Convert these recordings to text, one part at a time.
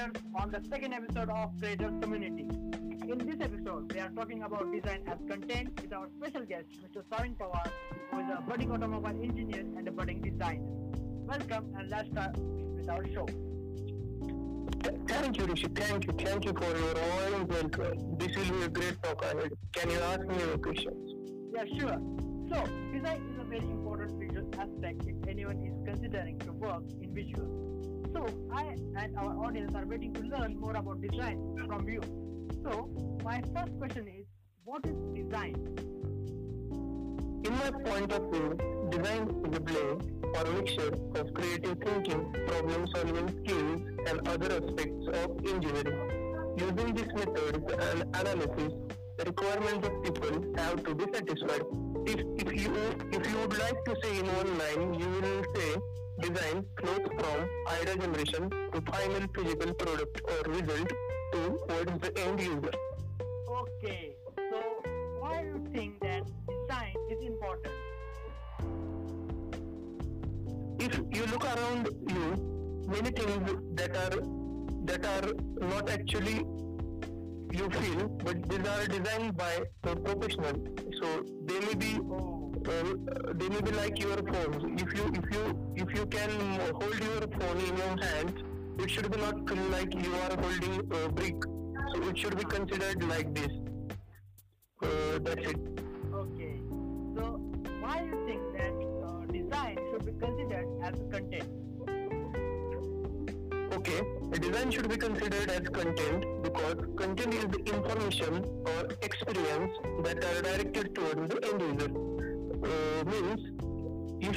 on the second episode of Creators Community. In this episode, we are talking about design as content with our special guest, Mr. Savin Pawar, who is a budding automobile engineer and a budding designer. Welcome and let's start with our show. Thank you, Rishi. Thank you. Thank you for your warm welcome. This will be a great talk. Can you ask me your questions? Yeah, sure. So, design is a very important visual aspect if anyone is considering to work in visuals. So, I and our audience are waiting to learn more about design from you. So, my first question is, what is design? In my point of view, design is a blend or mixture of creative thinking, problem solving skills, and other aspects of engineering. Using these methods and analysis, the requirements of people have to be satisfied. If, if you if you would like to say in one line, you will say design flows from idea generation to final physical product or result towards the end user. Okay, so why do you think that design is important? if you look around you, many things that are that are not actually you feel, but these are designed by a professional. So they may be Oh, uh, they may be like your phone. If you if you if you can hold your phone in your hand, it should be not like you are holding a brick. So it should be considered like this. Uh, that's it. okay. So why do you think that uh, design should be considered as content? Okay, a design should be considered as content because content is the information or experience that are directed towards the end user. Uh, means if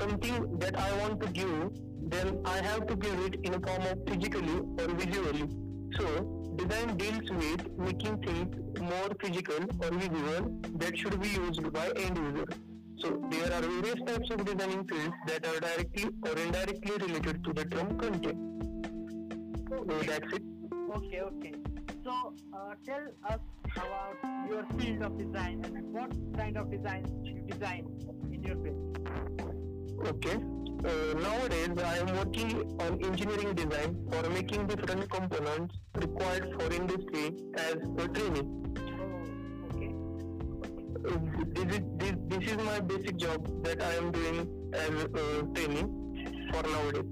something that I want to give, then I have to give it in a form of physically or visually. So design deals with making things more physical or visual that should be used by end user. So there are various types of designing fields that are directly or indirectly related to the term content. So that's it. Okay, okay. So uh, tell us about your field of design and what kind of designs you design in your field. Okay. Uh, nowadays, I am working on engineering design for making different components required for industry as a training. Oh, okay. Uh, this is this, this is my basic job that I am doing as uh, training for nowadays.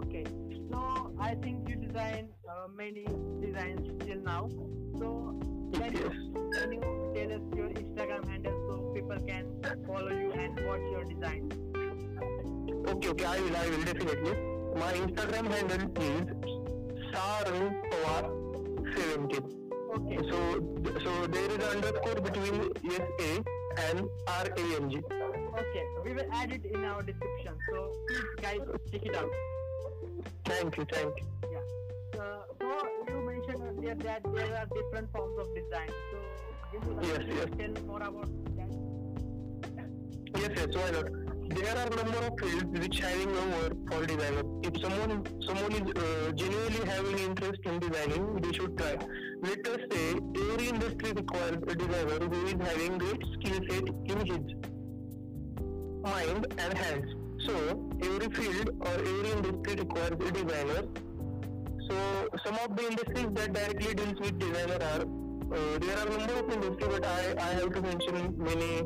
Okay. So I think you design uh, many designs till now. So can you, can you tell us your Instagram handle so people can follow you and watch your design? Okay, okay, I will, I will definitely. My Instagram handle is sarunpawar17. Okay. So, so there is an underscore between SA and RANG. Okay. We will add it in our description. So please guys check it out. Thank you, thank you. Yeah. Earlier that there are different forms of design. So Yes, yes. tell more about that? Yes, yes, why not? There are number of fields which having a work for designer. If someone someone is uh, genuinely having interest in designing, they should try. Let us say every industry requires a designer who is having great skill set in his mind and hands. So every field or every industry requires a designer. So some of the industries that directly deals with designer are uh, there are number of industries, but I I have to mention many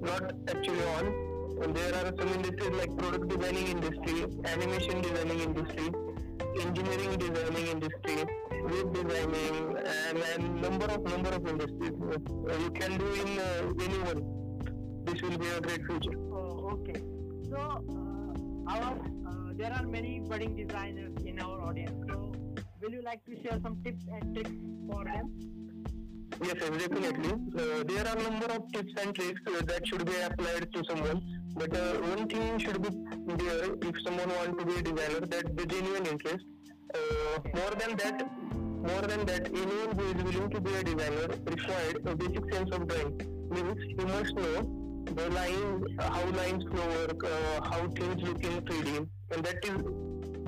not actually. And there are some industries like product designing industry, animation designing industry, engineering designing industry, web designing, and, and number of number of industries. Uh, you can do in uh, anyone. This will be a great future. Oh, okay. So, uh, our uh, there are many budding designers in our audience. So, will you like to share some tips and tricks for them? Yes, definitely. Uh, there are a number of tips and tricks uh, that should be applied to someone. But uh, one thing should be there if someone want to be a designer that the genuine interest. Uh, more than that, more than that, anyone who is willing to be a designer required a basic sense of drawing. Means he must know the lines, how lines flow work, uh, how things look in 3D, and that is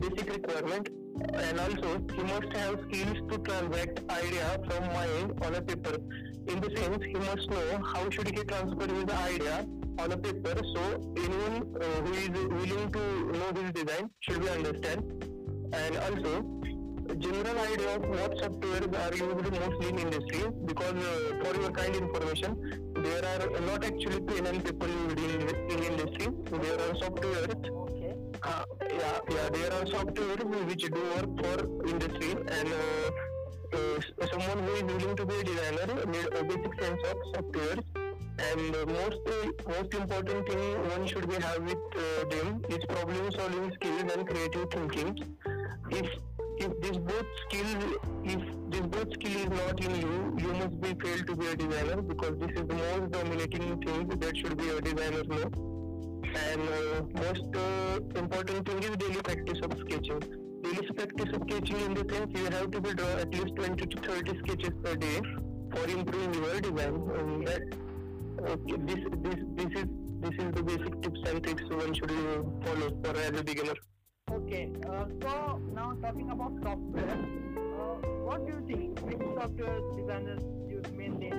basic requirement. And also, he must have skills to transact idea from mind on a paper. In the sense, he must know how should he transfer his idea on a paper. So anyone uh, who is willing to know his design should be understand. And also, general idea of what softwares are used mostly in industry because uh, for your kind information, there are not actually paper used in, in industry. There are softwares. Okay. Uh, yeah, yeah, there are softwares which do work for industry and uh, uh, someone who is willing to be a designer need a basic sense of software. And uh, most uh, most important thing one should be have with uh, them is problem solving skills and creative thinking. If if this both skill if this both skill is not in you, you must be failed to be a designer because this is the most dominating thing that should be a designer know. And uh, most uh, important thing is daily practice of sketching. Daily practice of sketching in the sense you have to be draw at least 20 to 30 sketches per day for improving your design. And that okay, this this this is this is the basic tips and tricks one should uh, follow for as a beginner. Okay. Uh, so now talking about software, uh, what do you think? Which software designers use mainly?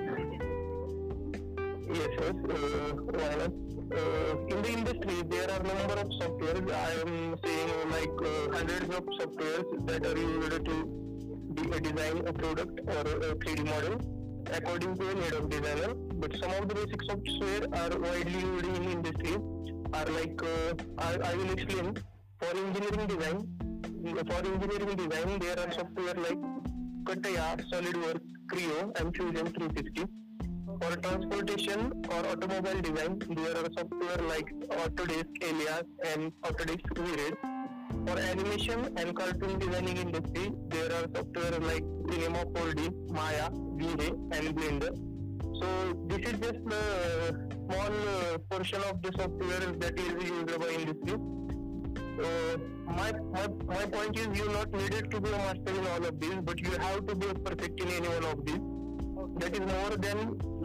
Yes, yes. Uh, not? Uh, in the industry, there are number of softwares. I am saying like uh, hundreds of softwares that are used to de- design a product or a 3D model according to a need of designer. But some of the basic software are widely used in industry. Are like uh, I, I will explain. For engineering design, for engineering design, there are software like CATIA, SolidWorks, Creo, and Fusion 360. For transportation or automobile design, there are software like Autodesk Alias and Autodesk V-Ray. For animation and cartoon designing industry, there are software like Cinema 4D, Maya, V-Ray, and Blender. So this is just a small uh, portion of the software that is used by industry. My, my my point is you not needed to be a master in all of these, but you have to be a perfect in any one of these that is more than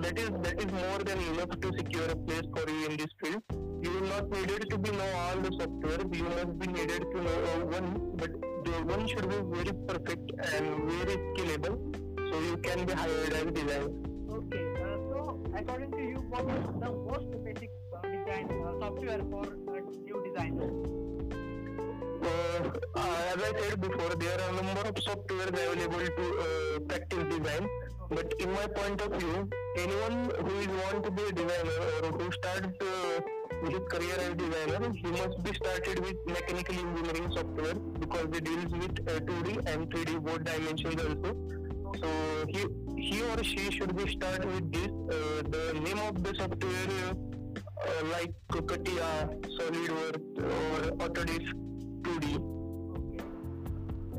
that is that is more than enough to secure a place for you in this field. You will not needed to be know all the software. You must be needed to know one, but the one should be very perfect and very skillable, so you can be hired as designer. Okay. Uh, so according to you, what is the most basic uh, design uh, software for uh, new designers? Uh, uh, as I said before, there are a number of softwares available to uh, practice design. But in my point of view, anyone who is want to be a designer or who starts uh, his career as designer, he must be started with mechanical engineering software because it deals with uh, 2D and 3D both dimensions also. So he he or she should be start with this. Uh, the name of the software uh, like CATIA, SolidWorks or Autodesk 2D. Okay.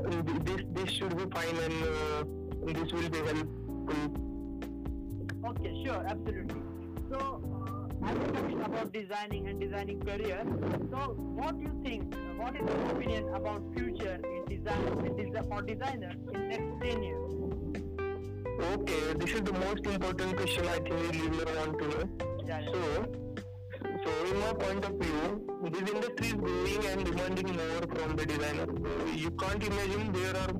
Uh, This this should be fine and uh, this will be helpful. Okay, sure, absolutely. So, uh, as we're talking about designing and designing career, so what do you think? What is your opinion about future in design in desi- for designers in next ten years? Okay, this is the most important question I think the listener want to know. Yeah, yeah. So, so in my point of view, this industry is growing and demanding more from the designer. You can't imagine there are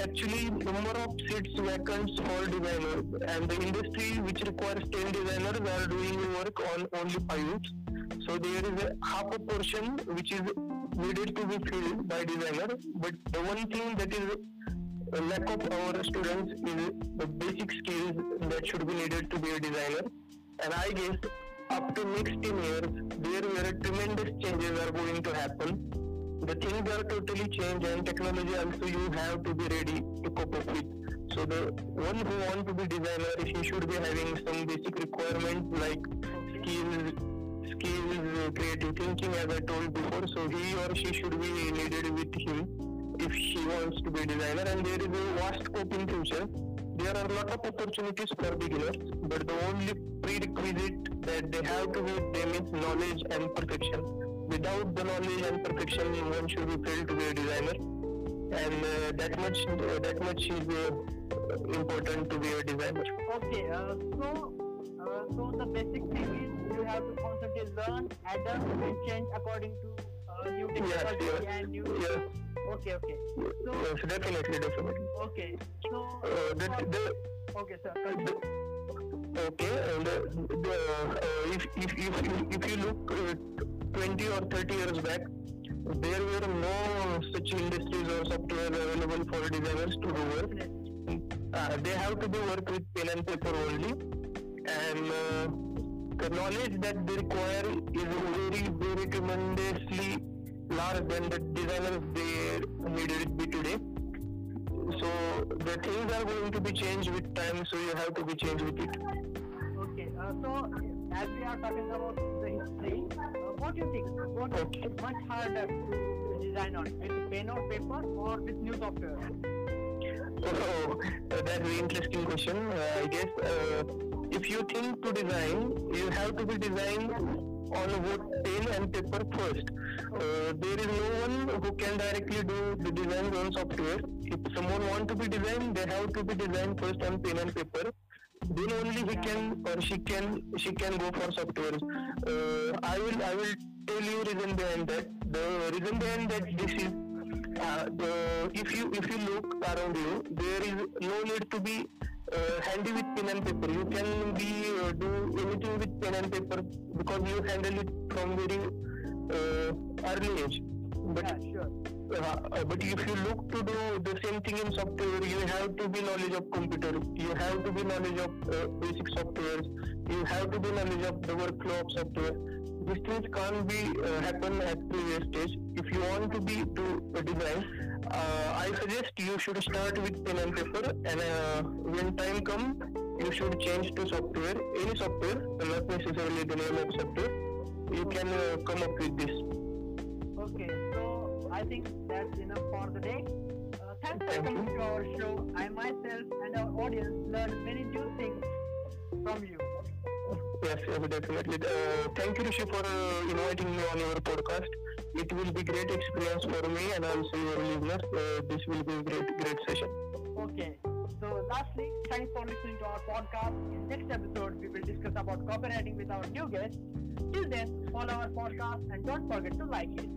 actually number of seats vacant for designers, and the industry which requires 10 designers are doing work on only five. So there is a half a portion which is needed to be filled by designer. But the one thing that is a lack of our students is the basic skills that should be needed to be a designer. And I guess up to next 10 years, there were tremendous changes are going to happen. The things are totally changed and technology also you have to be ready to cope up with. So the one who want to be designer, he should be having some basic requirements like skills, skills, creative thinking as I told before. So he or she should be needed with him if she wants to be designer and there is a vast scope in future. There are a lot of opportunities for beginners, but the only prerequisite that they have to with them is knowledge and perfection. Without the knowledge and perfection, one should be failed to be a designer, and uh, that much uh, that much is uh, important to be a designer. Okay, uh, so uh, so the basic thing is you have to constantly learn, adapt, and change according to uh, new Yes, technology yes, and new. yes, Okay, okay. So yes, definitely, definitely. okay, so Uh, the, the, okay, sir. Continue. Okay, and the, the, uh, if, if, if, you, if you look uh, 20 or 30 years back, there were no such industries or software available for designers to do work. Uh, they have to do work with pen and paper only, and uh, the knowledge that they require is very, very tremendously large than the designers they needed it be today. So the things are going to be changed with time, so you have to be changed with it. Okay. Uh, so as we are talking about the history, uh, what do you think? What Okay. is much harder to design on with pen or paper or with new software? So uh, that's an interesting question. Uh, I guess uh, if you think to design, you have to be designed on both pen and paper first. Uh, there is no one who can directly do the design on software. If someone want to be designed, they have to be designed first on pen and paper. Then only he can or she can she can go for software. Uh, I will I will tell you reason behind that. The reason behind that this is uh, the, if you if you look around you, there is no need to be uh, handy with pen and paper. You can be uh, do anything with pen and paper because you handle it from very uh, early age. But Yeah, sure. uh, uh, but if you look to do the same thing in software, you have to be knowledge of computer. You have to be knowledge of uh, basic softwares. You have to be knowledge of the workflow of software. These things can't be uh, happen at previous stage. If you want to be to a design, uh, I suggest you should start with pen and paper, and uh, when time come, you should change to software. Any software, not necessarily the name of software. You can uh, come up with this. Okay, so I think that's enough for the day. Uh, thanks for coming to our show. I myself and our audience learned many new things from you. Yes, yes, definitely. Uh, thank you, Rishi, for uh, inviting me on your podcast. It will be great experience for me and also your listeners. Uh, this will be a great, great session. Okay. So lastly, thanks for listening to our podcast. In next episode, we will discuss about copywriting with our new guest. Till then, follow our podcast and don't forget to like it.